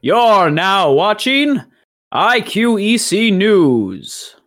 You're now watching IQEC News.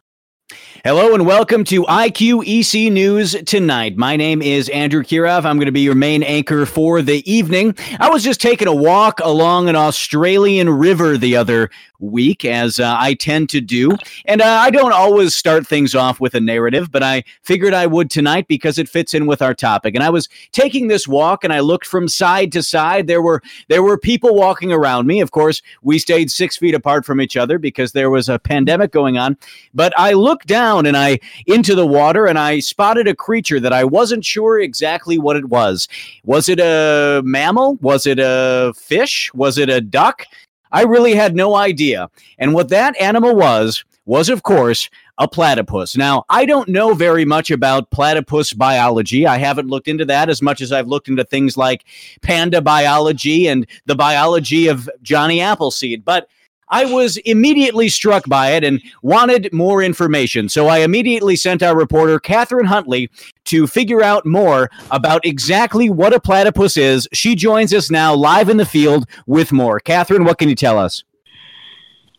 Hello and welcome to IQEC News tonight. My name is Andrew Kirov. I'm going to be your main anchor for the evening. I was just taking a walk along an Australian river the other week, as uh, I tend to do. And uh, I don't always start things off with a narrative, but I figured I would tonight because it fits in with our topic. And I was taking this walk and I looked from side to side. There were there were people walking around me. Of course, we stayed six feet apart from each other because there was a pandemic going on. But I looked down and I into the water and I spotted a creature that I wasn't sure exactly what it was. Was it a mammal? Was it a fish? Was it a duck? I really had no idea. And what that animal was, was of course a platypus. Now, I don't know very much about platypus biology. I haven't looked into that as much as I've looked into things like panda biology and the biology of Johnny Appleseed. But I was immediately struck by it and wanted more information. So I immediately sent our reporter, Catherine Huntley, to figure out more about exactly what a platypus is. She joins us now live in the field with more. Catherine, what can you tell us?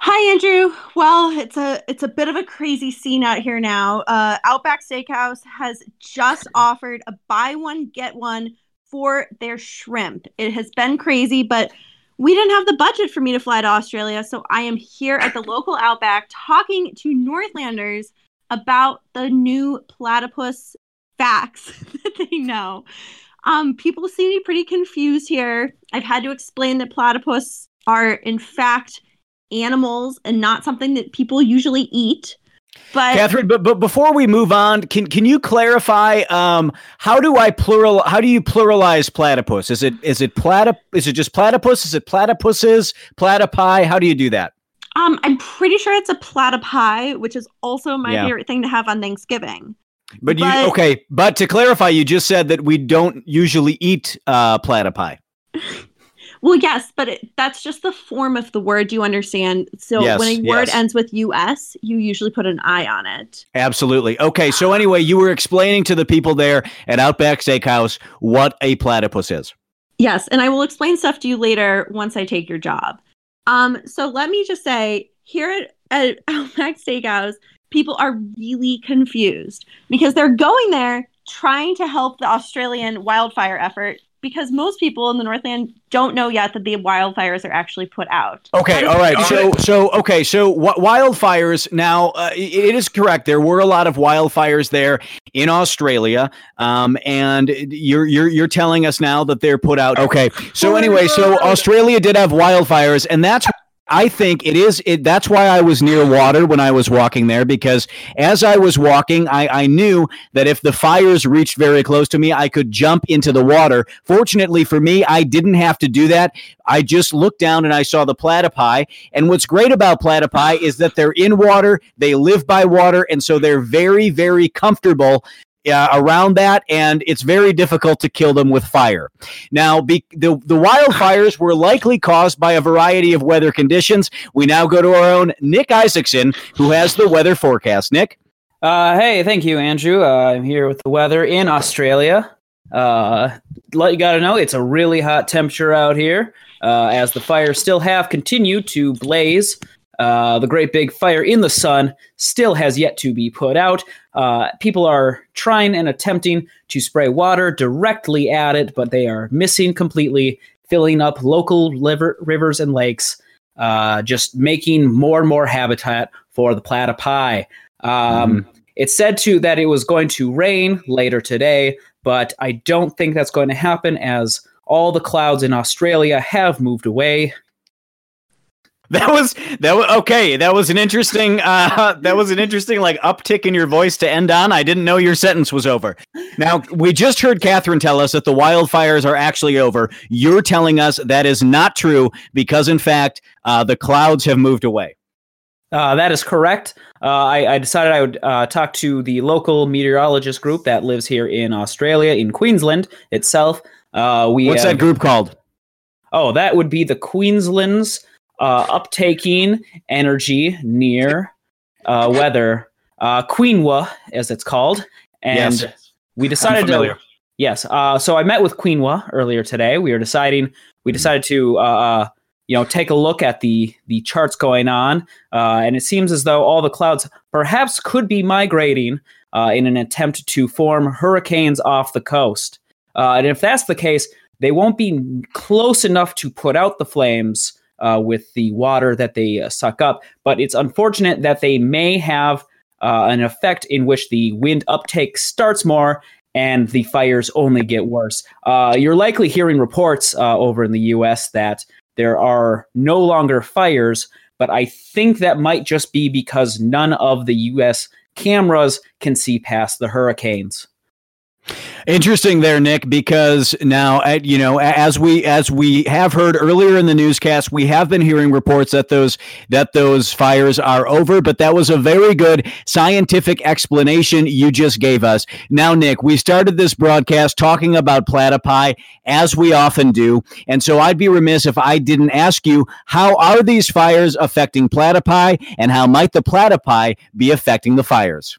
Hi, Andrew. Well, it's a it's a bit of a crazy scene out here now. Uh, Outback Steakhouse has just offered a buy one get one for their shrimp. It has been crazy, but we didn't have the budget for me to fly to Australia, so I am here at the local Outback talking to Northlanders about the new platypus facts that they know. Um, people seem to be pretty confused here. I've had to explain that platypus are, in fact, animals and not something that people usually eat. But Catherine, but but before we move on, can can you clarify um, how do I plural how do you pluralize platypus? Is it is it platyp is it just platypus? Is it platypuses, platypi? How do you do that? Um, I'm pretty sure it's a platypi, which is also my yeah. favorite thing to have on Thanksgiving. But, but you okay? But to clarify, you just said that we don't usually eat uh, platypi. Well, yes, but it, that's just the form of the word you understand. So yes, when a word yes. ends with US, you usually put an I on it. Absolutely. Okay. So anyway, you were explaining to the people there at Outback Steakhouse what a platypus is. Yes, and I will explain stuff to you later once I take your job. Um, so let me just say here at, at Outback Steakhouse, people are really confused because they're going there trying to help the Australian wildfire effort because most people in the Northland don't know yet that the wildfires are actually put out. Okay, all right. So, so okay, so what wildfires? Now, uh, it is correct. There were a lot of wildfires there in Australia, um, and you're you're you're telling us now that they're put out. Okay, so anyway, so Australia did have wildfires, and that's I think it is. It, that's why I was near water when I was walking there because as I was walking, I, I knew that if the fires reached very close to me, I could jump into the water. Fortunately for me, I didn't have to do that. I just looked down and I saw the platypi. And what's great about platypi is that they're in water, they live by water, and so they're very, very comfortable uh, around that, and it's very difficult to kill them with fire. Now, be, the, the wildfires were likely caused by a variety of weather conditions. We now go to our own Nick Isaacson, who has the weather forecast. Nick? Uh, hey, thank you, Andrew. Uh, I'm here with the weather in Australia. Uh, you got to know it's a really hot temperature out here, uh, as the fires still have continued to blaze. Uh, the great big fire in the sun still has yet to be put out. Uh, people are trying and attempting to spray water directly at it, but they are missing completely, filling up local liver, rivers and lakes, uh, just making more and more habitat for the platypi. Um, mm. It's said too that it was going to rain later today, but I don't think that's going to happen as all the clouds in Australia have moved away that was that was okay. That was an interesting uh that was an interesting like uptick in your voice to end on. I didn't know your sentence was over. Now, we just heard Catherine tell us that the wildfires are actually over. You're telling us that is not true because in fact, uh, the clouds have moved away. Uh, that is correct. Uh, I, I, decided I would uh, talk to the local meteorologist group that lives here in Australia, in Queensland itself. Uh, we what's that group called? Oh, that would be the Queenslands uh, uptaking energy near uh, weather, uh, Queenwa, as it's called. and Yes. we decided to. Yes. Uh, so I met with Queenwa earlier today. We were deciding. We decided to, uh, uh, you know, take a look at the the charts going on, uh, and it seems as though all the clouds perhaps could be migrating uh, in an attempt to form hurricanes off the coast. Uh, and if that's the case, they won't be close enough to put out the flames uh, with the water that they uh, suck up. But it's unfortunate that they may have uh, an effect in which the wind uptake starts more and the fires only get worse. Uh, you're likely hearing reports over in the US that there are no longer fires, but I think that might just be because none of the US cameras can see past the hurricanes. Interesting there, Nick, because now, you know, as we as we have heard earlier in the newscast, we have been hearing reports that those that those fires are over. But that was a very good scientific explanation you just gave us. Now, Nick, we started this broadcast talking about platypi, as we often do, and so I'd be remiss if I didn't ask you how are these fires affecting platypi, and how might the platypi be affecting the fires?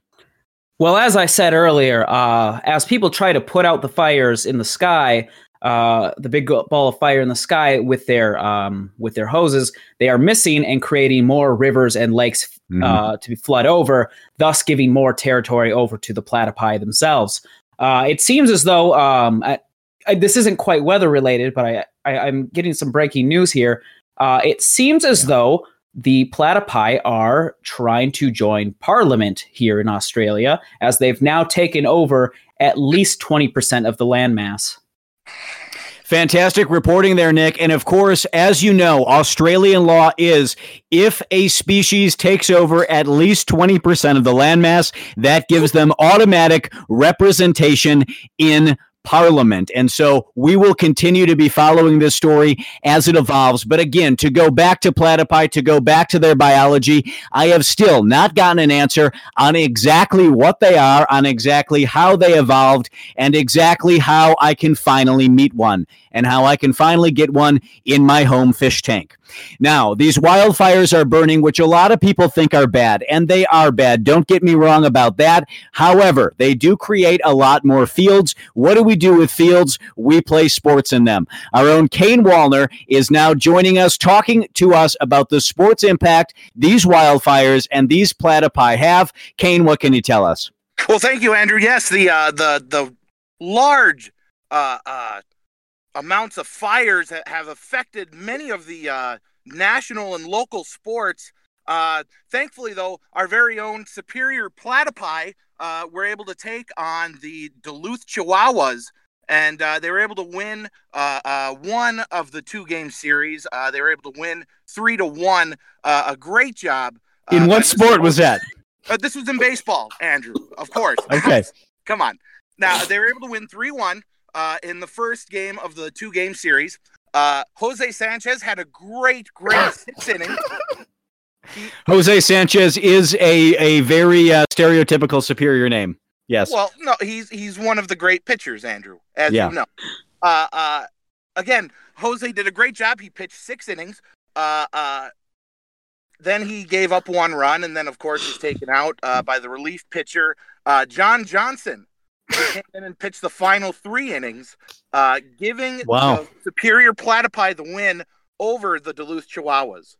Well, as I said earlier, uh, as people try to put out the fires in the sky, uh, the big ball of fire in the sky with their um, with their hoses, they are missing and creating more rivers and lakes uh, to be flood over, thus giving more territory over to the platypi themselves. Uh, it seems as though um, I, I, this isn't quite weather related, but I, I I'm getting some breaking news here. Uh, it seems as though the platypi are trying to join parliament here in Australia, as they've now taken over at least 20% of the landmass. Fantastic reporting there, Nick. And of course, as you know, Australian law is if a species takes over at least 20% of the landmass, that gives them automatic representation in Parliament. And so we will continue to be following this story as it evolves. But again, to go back to platypi, to go back to their biology, I have still not gotten an answer on exactly what they are, on exactly how they evolved, and exactly how I can finally meet one and how I can finally get one in my home fish tank. Now, these wildfires are burning, which a lot of people think are bad, and they are bad. Don't get me wrong about that. However, they do create a lot more fields. What do we do with fields? We play sports in them. Our own Kane Wallner is now joining us, talking to us about the sports impact these wildfires and these platypi have. Kane, what can you tell us? Well, thank you, Andrew. Yes, the uh, the the large uh, uh, amounts of fires that have affected many of the uh, national and local sports. Uh, thankfully, though, our very own Superior Platypi uh, were able to take on the Duluth Chihuahuas, and uh, they were able to win uh, uh, one of the two game series. Uh, they were able to win three to one. Uh, a great job. uh, In what sport was that? This was in baseball, Andrew. Of course. Okay. Come on. Now they were able to win three one uh, in the first game of the two game series. Uh, Jose Sanchez had a great, great six inning. Jose Sanchez is a, a very uh, stereotypical superior name. Yes. Well, no, he's he's one of the great pitchers, Andrew, as Yeah. you know. Uh, uh, again, Jose did a great job. He pitched six innings. Uh, uh, then he gave up one run, and then of course he's taken out uh, by the relief pitcher uh, John Johnson. came in and pitched the final three innings, uh, giving Wow. the Superior Platypi the win over the Duluth Chihuahuas.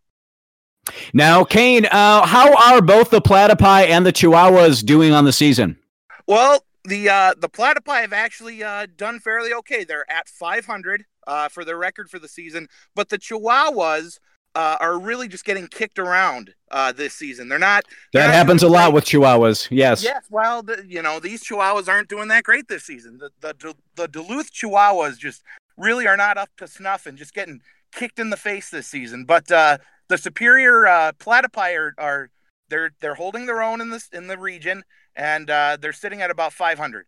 Now, Kane, uh, how are both the platypi and the chihuahuas doing on the season? Well, the uh, the Platypi have actually uh, done fairly okay. They're at 500 uh, for their record for the season, but the Chihuahuas uh, are really just getting kicked around uh, this season. They're not. they're That not happens a lot great. with chihuahuas. Yes. Yes, well, the, you know these Chihuahuas aren't doing that great this season. The the the Duluth Chihuahuas just really are not up to snuff and just getting kicked in the face this season. But uh, the superior uh, Platypi are, are they're they're holding their own in this in the region, and uh, they're sitting at about 500.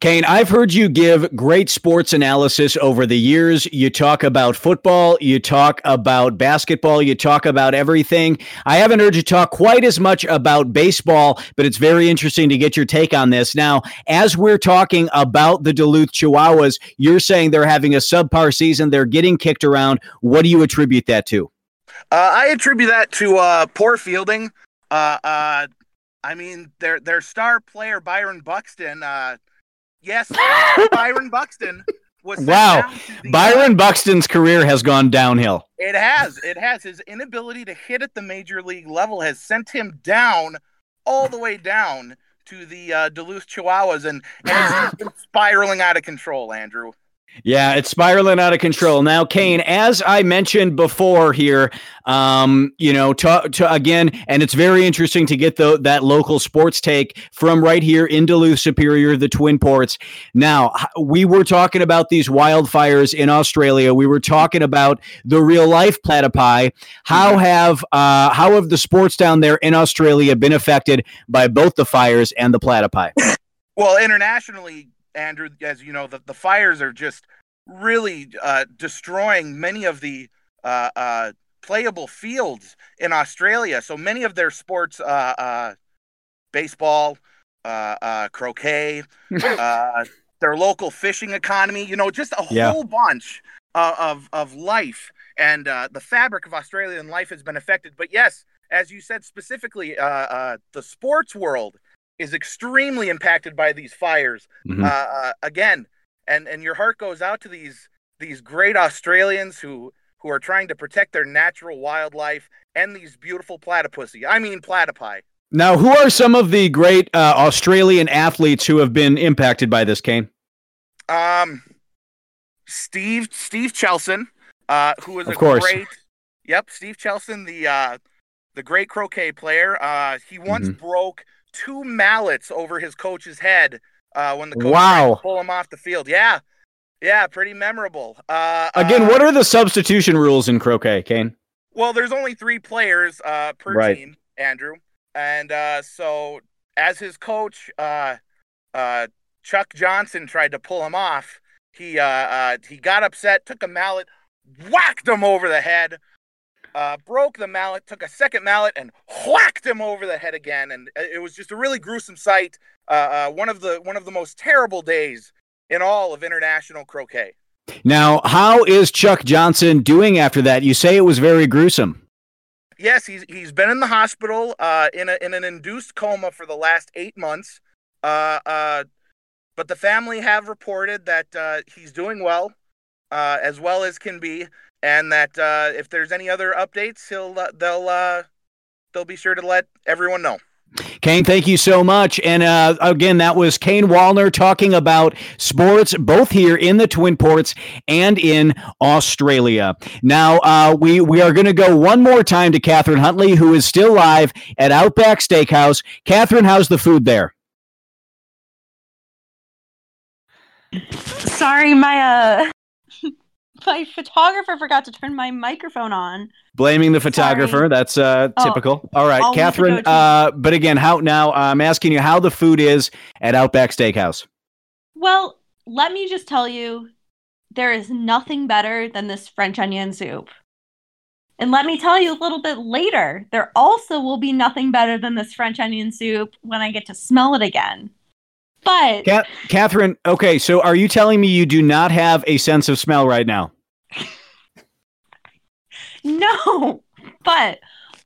Kane, I've heard you give great sports analysis over the years. You talk about football, you talk about basketball, you talk about everything. I haven't heard you talk quite as much about baseball, but it's very interesting to get your take on this. Now, as we're talking about the Duluth Chihuahuas, you're saying they're having a subpar season, they're getting kicked around. What do you attribute that to? Uh, I attribute that to uh, poor fielding. Uh, uh, I mean, their their star player Byron Buxton. Uh, yes, Byron Buxton was Wow. down to Byron Buxton's career has gone downhill. It has. It has. His inability to hit at the major league level has sent him down, all the way down to the uh, Duluth Chihuahuas, and, and it's just been spiraling out of control, Andrew. Yeah, it's spiraling out of control. Now, Kane, as I mentioned before here, um, you know, to, to again, and it's very interesting to get the, that local sports take from right here in Duluth, Superior, the Twin Ports. Now, we were talking about these wildfires in Australia. We were talking about the real life platypi. How have uh, how have the sports down there in Australia been affected by both the fires and the platypi? Well, internationally, Andrew, as you know, the, the fires are just really uh, destroying many of the uh, uh, playable fields in Australia. So many of their sports, uh, uh, baseball, uh, uh, croquet, uh, their local fishing economy, you know, just a Yeah. whole bunch uh, of, of life. And uh, the fabric of Australian life has been affected. But yes, as you said specifically, uh, uh, the sports world is extremely impacted by these fires. Mhm. Uh, uh, again, and and your heart goes out to these these great Australians who who are trying to protect their natural wildlife and these beautiful platypussy. I mean platypi. Now, who are some of the great uh, Australian athletes who have been impacted by this, Kane? Um, Steve Steve Chelson, uh, who is Of a course. great. Yep, Steve Chelson, the uh, the great croquet player. Uh, he once Mm-hmm. broke two mallets over his coach's head uh, when the coach Wow. pull him off the field. Yeah, yeah, pretty memorable. Uh, Again, uh, what are the substitution rules in croquet, Kane? Well, there's only three players uh, per Right. team, Andrew, and uh, so as his coach, uh, uh, Chuck Johnson tried to pull him off. He uh, uh, he got upset, took a mallet, whacked him over the head, uh, broke the mallet, took a second mallet, and whacked him over the head again. And it was just a really gruesome sight. Uh, uh, one of the one of the most terrible days in all of international croquet. Now, how is Chuck Johnson doing after that? You say it was very gruesome. Yes, he's he's been in the hospital uh, in a in an induced coma for the last eight months. Uh, uh, but the family have reported that uh, he's doing well, uh, as well as can be, and that uh, if there's any other updates, he'll uh, they'll uh, they'll be sure to let everyone know. Kane, thank you so much. And uh, again, that was Kane Wallner talking about sports both here in the Twin Ports and in Australia. Now, uh, we, we are going to go one more time to Catherine Huntley, who is still live at Outback Steakhouse. Catherine, how's the food there? Sorry, my uh my photographer forgot to turn my microphone on. Blaming the photographer. Sorry. That's uh, Oh, typical. All right, Catherine. Uh, but again, how now? I'm asking you how the food is at Outback Steakhouse. Well, let me just tell you, there is nothing better than this French onion soup. And let me tell you a little bit later, there also will be nothing better than this French onion soup when I get to smell it again. But Ca- Catherine. Okay, so are you telling me you do not have a sense of smell right now? no, but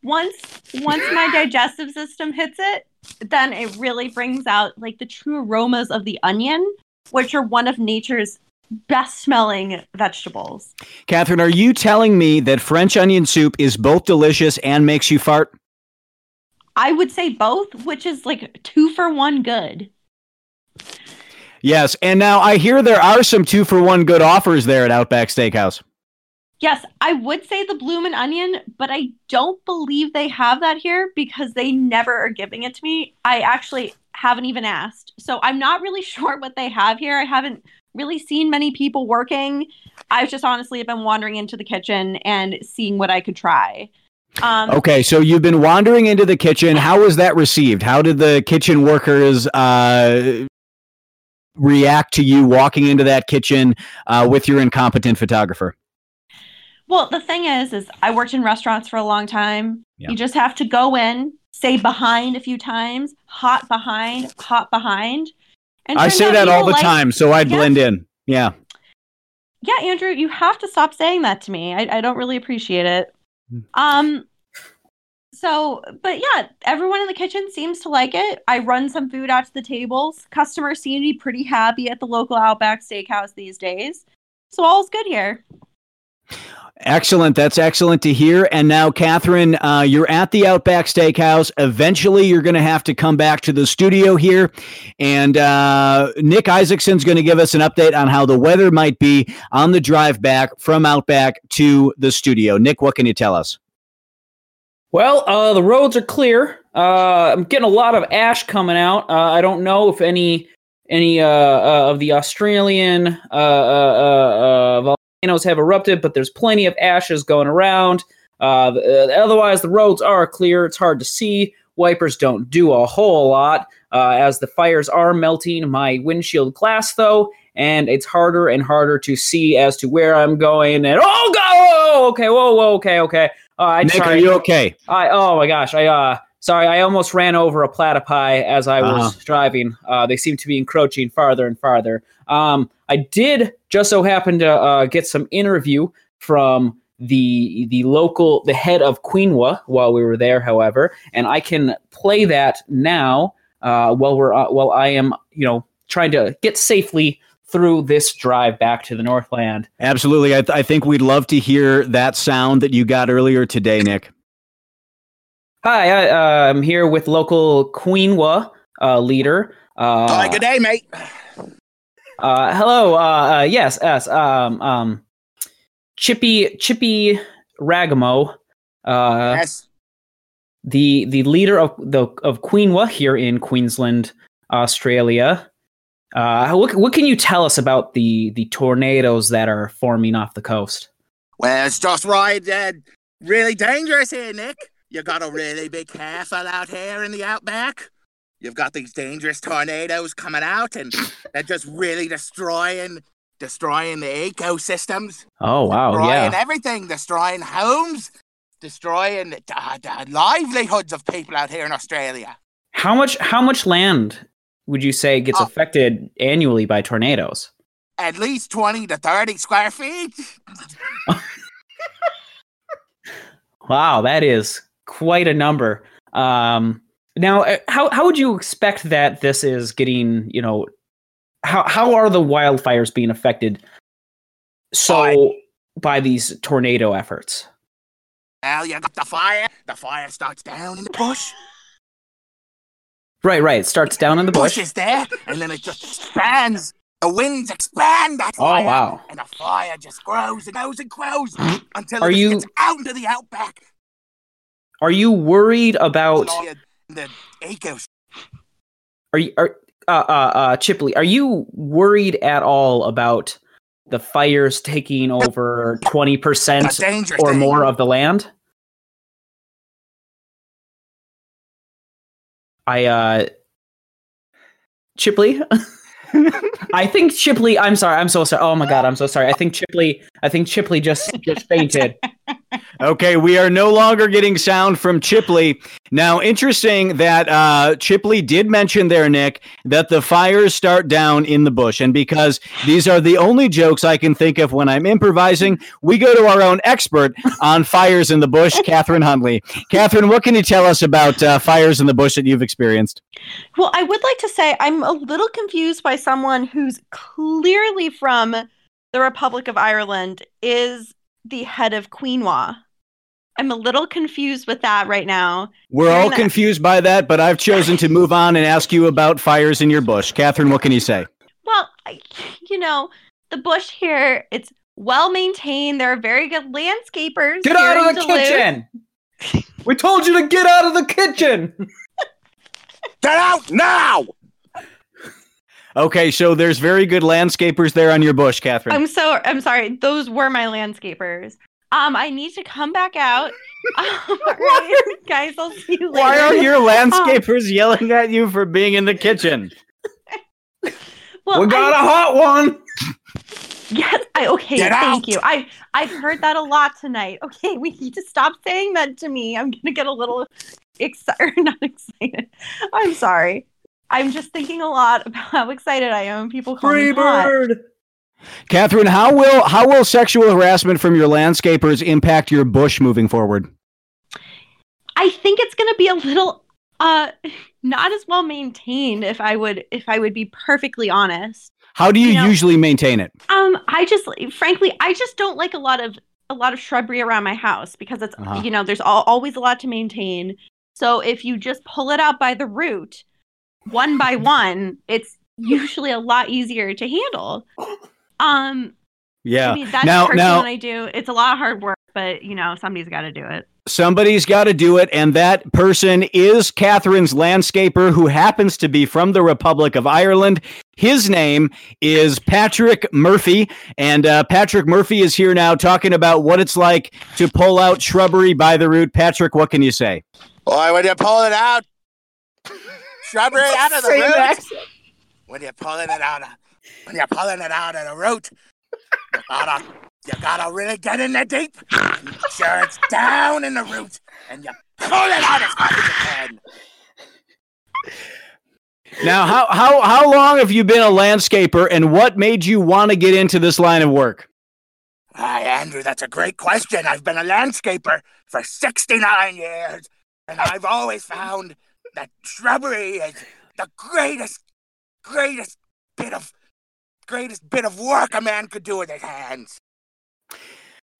once once my digestive system hits it, then it really brings out like the true aromas of the onion, which are one of nature's best smelling vegetables. Catherine, are you telling me that French onion soup is both delicious and makes you fart? I would say both, which is like two for one good. Yes. And now I hear there are some two for one good offers there at Outback Steakhouse. Yes, I would say the bloomin' onion, but I don't believe they have that here because they never are giving it to me. I actually haven't even asked. So I'm not really sure what they have here. I haven't really seen many people working. I've just honestly been wandering into the kitchen and seeing what I could try. Um, Okay, so you've been wandering into the kitchen. How was that received? How did the kitchen workers uh, react to you walking into that kitchen uh, with your incompetent photographer? Well, the thing is, is I worked in restaurants for a long time. Yeah. You just have to go in, say behind a few times, hot behind, hot behind. And I say that all the like- time, so I'd Yeah. blend in. Yeah. Yeah, Andrew, you have to stop saying that to me. I, I don't really appreciate it. Hmm. Um, so, but yeah, everyone in the kitchen seems to like it. I run some food out to the tables. Customers seem to be pretty happy at the local Outback Steakhouse these days. So all's good here. Excellent. That's excellent to hear. And now, Catherine, uh, you're at the Outback Steakhouse. Eventually, you're going to have to come back to the studio here. And uh, Nick Isaacson's going to give us an update on how the weather might be on the drive back from Outback to the studio. Nick, what can you tell us? Well, uh, the roads are clear. Uh, I'm getting a lot of ash coming out. Uh, I don't know if any any uh, uh, of the Australian volcanoes have erupted, but there's plenty of ashes going around. otherwise, the roads are clear. It's hard to see. Wipers don't do a whole lot as the fires are melting my windshield glass, though, and it's harder and harder to see as to where I'm going. And oh, go! Okay, whoa, whoa, okay, okay. Uh, I, Nick, sorry. are you okay? I oh my gosh, I uh sorry, I almost ran over a platypi as I was uh-huh. driving. Uh, they seem to be encroaching farther and farther. Um, I did just so happen to uh, get some interview from the the local the head of Queenwa while we were there, however, and I can play that now uh, while we're uh, while I am you know trying to get safely through this drive back to the Northland. Absolutely. I, th- I think we'd love to hear that sound that you got earlier today, Nick. Hi, I, am uh, here with local Queenwa uh, leader. Uh, Hi, good day, mate. Uh, hello. Uh, uh, yes, yes. Um, um, Chippy, Chippy Ragamo. Uh, yes. The the leader of the of Queenwa here in Queensland, Australia. Uh, what, what can you tell us about the, the tornadoes that are forming off the coast? Well, it's just right. Uh, really dangerous here, Nick. You gotta really be careful out here in the outback. You've got these dangerous tornadoes coming out, and they're just really destroying, destroying the ecosystems. Oh wow! Destroying yeah, everything, destroying homes, destroying the, the livelihoods of people out here in Australia. How much? How much land would you say gets uh, affected annually by tornadoes? At least 20 to 30 square feet. wow, that is quite a number. Um, now, uh, how, how would you expect that this is getting, you know, how, how are the wildfires being affected so by these tornado efforts? Well, you got the fire. The fire starts down in the bush. Right, right. It starts down in the bush. bush is there, and then it just expands. The winds expand that fire, oh, wow. and the fire just grows and grows and grows until Are it you... gets out into the outback. Are you worried about the ecosystem? Are you are uh, uh uh Chipley? Are you worried at all about the fires taking over twenty percent or more of the land? I uh Chipley. I think Chipley. I'm sorry. I'm so sorry. Oh my god. I'm so sorry. I think Chipley. I think Chipley just just fainted. okay, we are no longer getting sound from Chipley. Now, interesting that uh, Chipley did mention there, Nick, that the fires start down in the bush, and because these are the only jokes I can think of when I'm improvising, we go to our own expert on fires in the bush, Catherine Huntley. Catherine, what can you tell us about uh, fires in the bush that you've experienced? Well, I would like to say I'm a little confused by someone who's clearly from the Republic of Ireland is the head of Queenwa. I'm a little confused with that right now. We're all that- confused by that, but I've chosen to move on and ask you about fires in your bush. Catherine, what can you say? Well, you know, the bush here, it's well maintained. There are very good landscapers. Get out of the Duluth. kitchen! we told you to get out of the kitchen! get out now! Okay, so there's very good landscapers there on your bush, Catherine. I'm so I'm sorry. Those were my landscapers. Um, I need to come back out. Right, guys, I'll see you later. Why are your landscapers um, yelling at you for being in the kitchen? well, we got I, a hot one. Yes, I okay, Get thank out. you. I I've heard that a lot tonight. Okay, we need to stop saying that to me. I'm gonna get a little excited not excited. I'm sorry. I'm just thinking a lot about how excited I am. People call Free me bird. Hot. Catherine, how will how will sexual harassment from your landscapers impact your bush moving forward? I think it's going to be a little uh not as well maintained if I would if I would be perfectly honest. How do you, You know- usually maintain it? Um I just frankly I just don't like a lot of a lot of shrubbery around my house because it's Uh-huh. you know there's al- always a lot to maintain. So if you just pull it out by the root one by one, it's usually a lot easier to handle. Um Yeah. I mean that's Now- personally now- what I do. It's a lot of hard work, but you know, somebody's got to do it. Somebody's got to do it, and that person is Catherine's landscaper, who happens to be from the Republic of Ireland. His name is Patrick Murphy, and uh, Patrick Murphy is here now talking about what it's like to pull out shrubbery by the root. Patrick, what can you say? Boy, when you pull it out, shrubbery out of the root. accent. When you're pulling it out, of, when you're pulling it out of the root, you gotta, you gotta really get in there deep. Make sure it's down in the root, and you pull it out as hard as you can. Now, how how how long have you been a landscaper, and what made you want to get into this line of work? Hi, Andrew, that's a great question. I've been a landscaper for 69 years, and I've always found that shrubbery is the greatest, greatest bit of, greatest bit of work a man could do with his hands.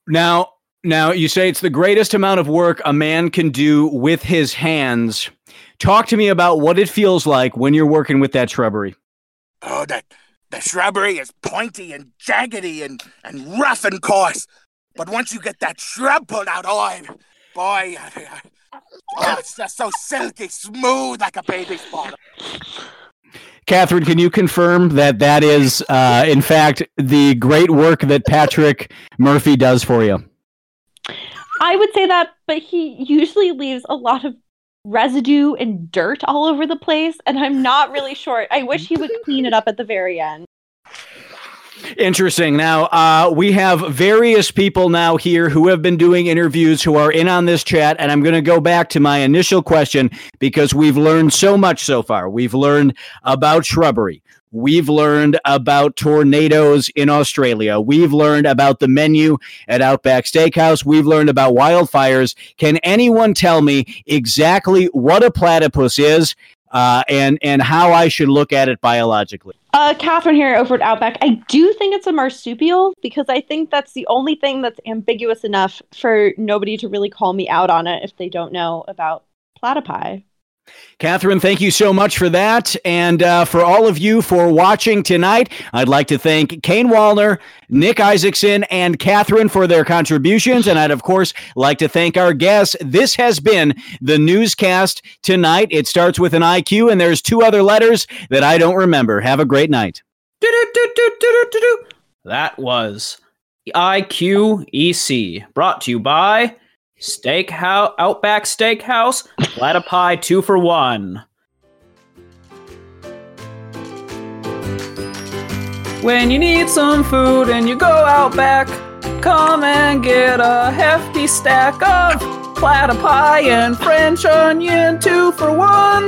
Now, now you say it's the greatest amount of work a man can do with his hands. Talk to me about what it feels like when you're working with that shrubbery. Oh, the, the shrubbery is pointy and jaggedy and, and rough and coarse. But once you get that shrub pulled out, oh, boy, oh, it's just so silky smooth like a baby's bottom. Catherine, can you confirm that that is, uh, in fact, the great work that Patrick Murphy does for you? I would say that, but he usually leaves a lot of residue and dirt all over the place, and I'm not really sure. I wish he would clean it up at the very end. Interesting. Now, uh, we have various people now here who have been doing interviews who are in on this chat. And I'm going to go back to my initial question because we've learned so much so far. We've learned about shrubbery. We've learned about tornadoes in Australia. We've learned about the menu at Outback Steakhouse. We've learned about wildfires. Can anyone tell me exactly what a platypus is uh, and, and how I should look at it biologically? Uh, Catherine here over at Outback. I do think it's a marsupial because I think that's the only thing that's ambiguous enough for nobody to really call me out on it if they don't know about platypi. Catherine, thank you so much for that. And uh, for all of you for watching tonight, I'd like to thank Kane Wallner, Nick Isaacson, and Catherine for their contributions. And I'd, of course, like to thank our guests. This has been the newscast tonight. It starts with an IQ, and there's two other letters that I don't remember. Have a great night. That was IQEC, brought to you by Steakhouse Outback Steakhouse, pie two for one. When you need some food and you go out back, come and get a hefty stack of platypi and French onion two for one.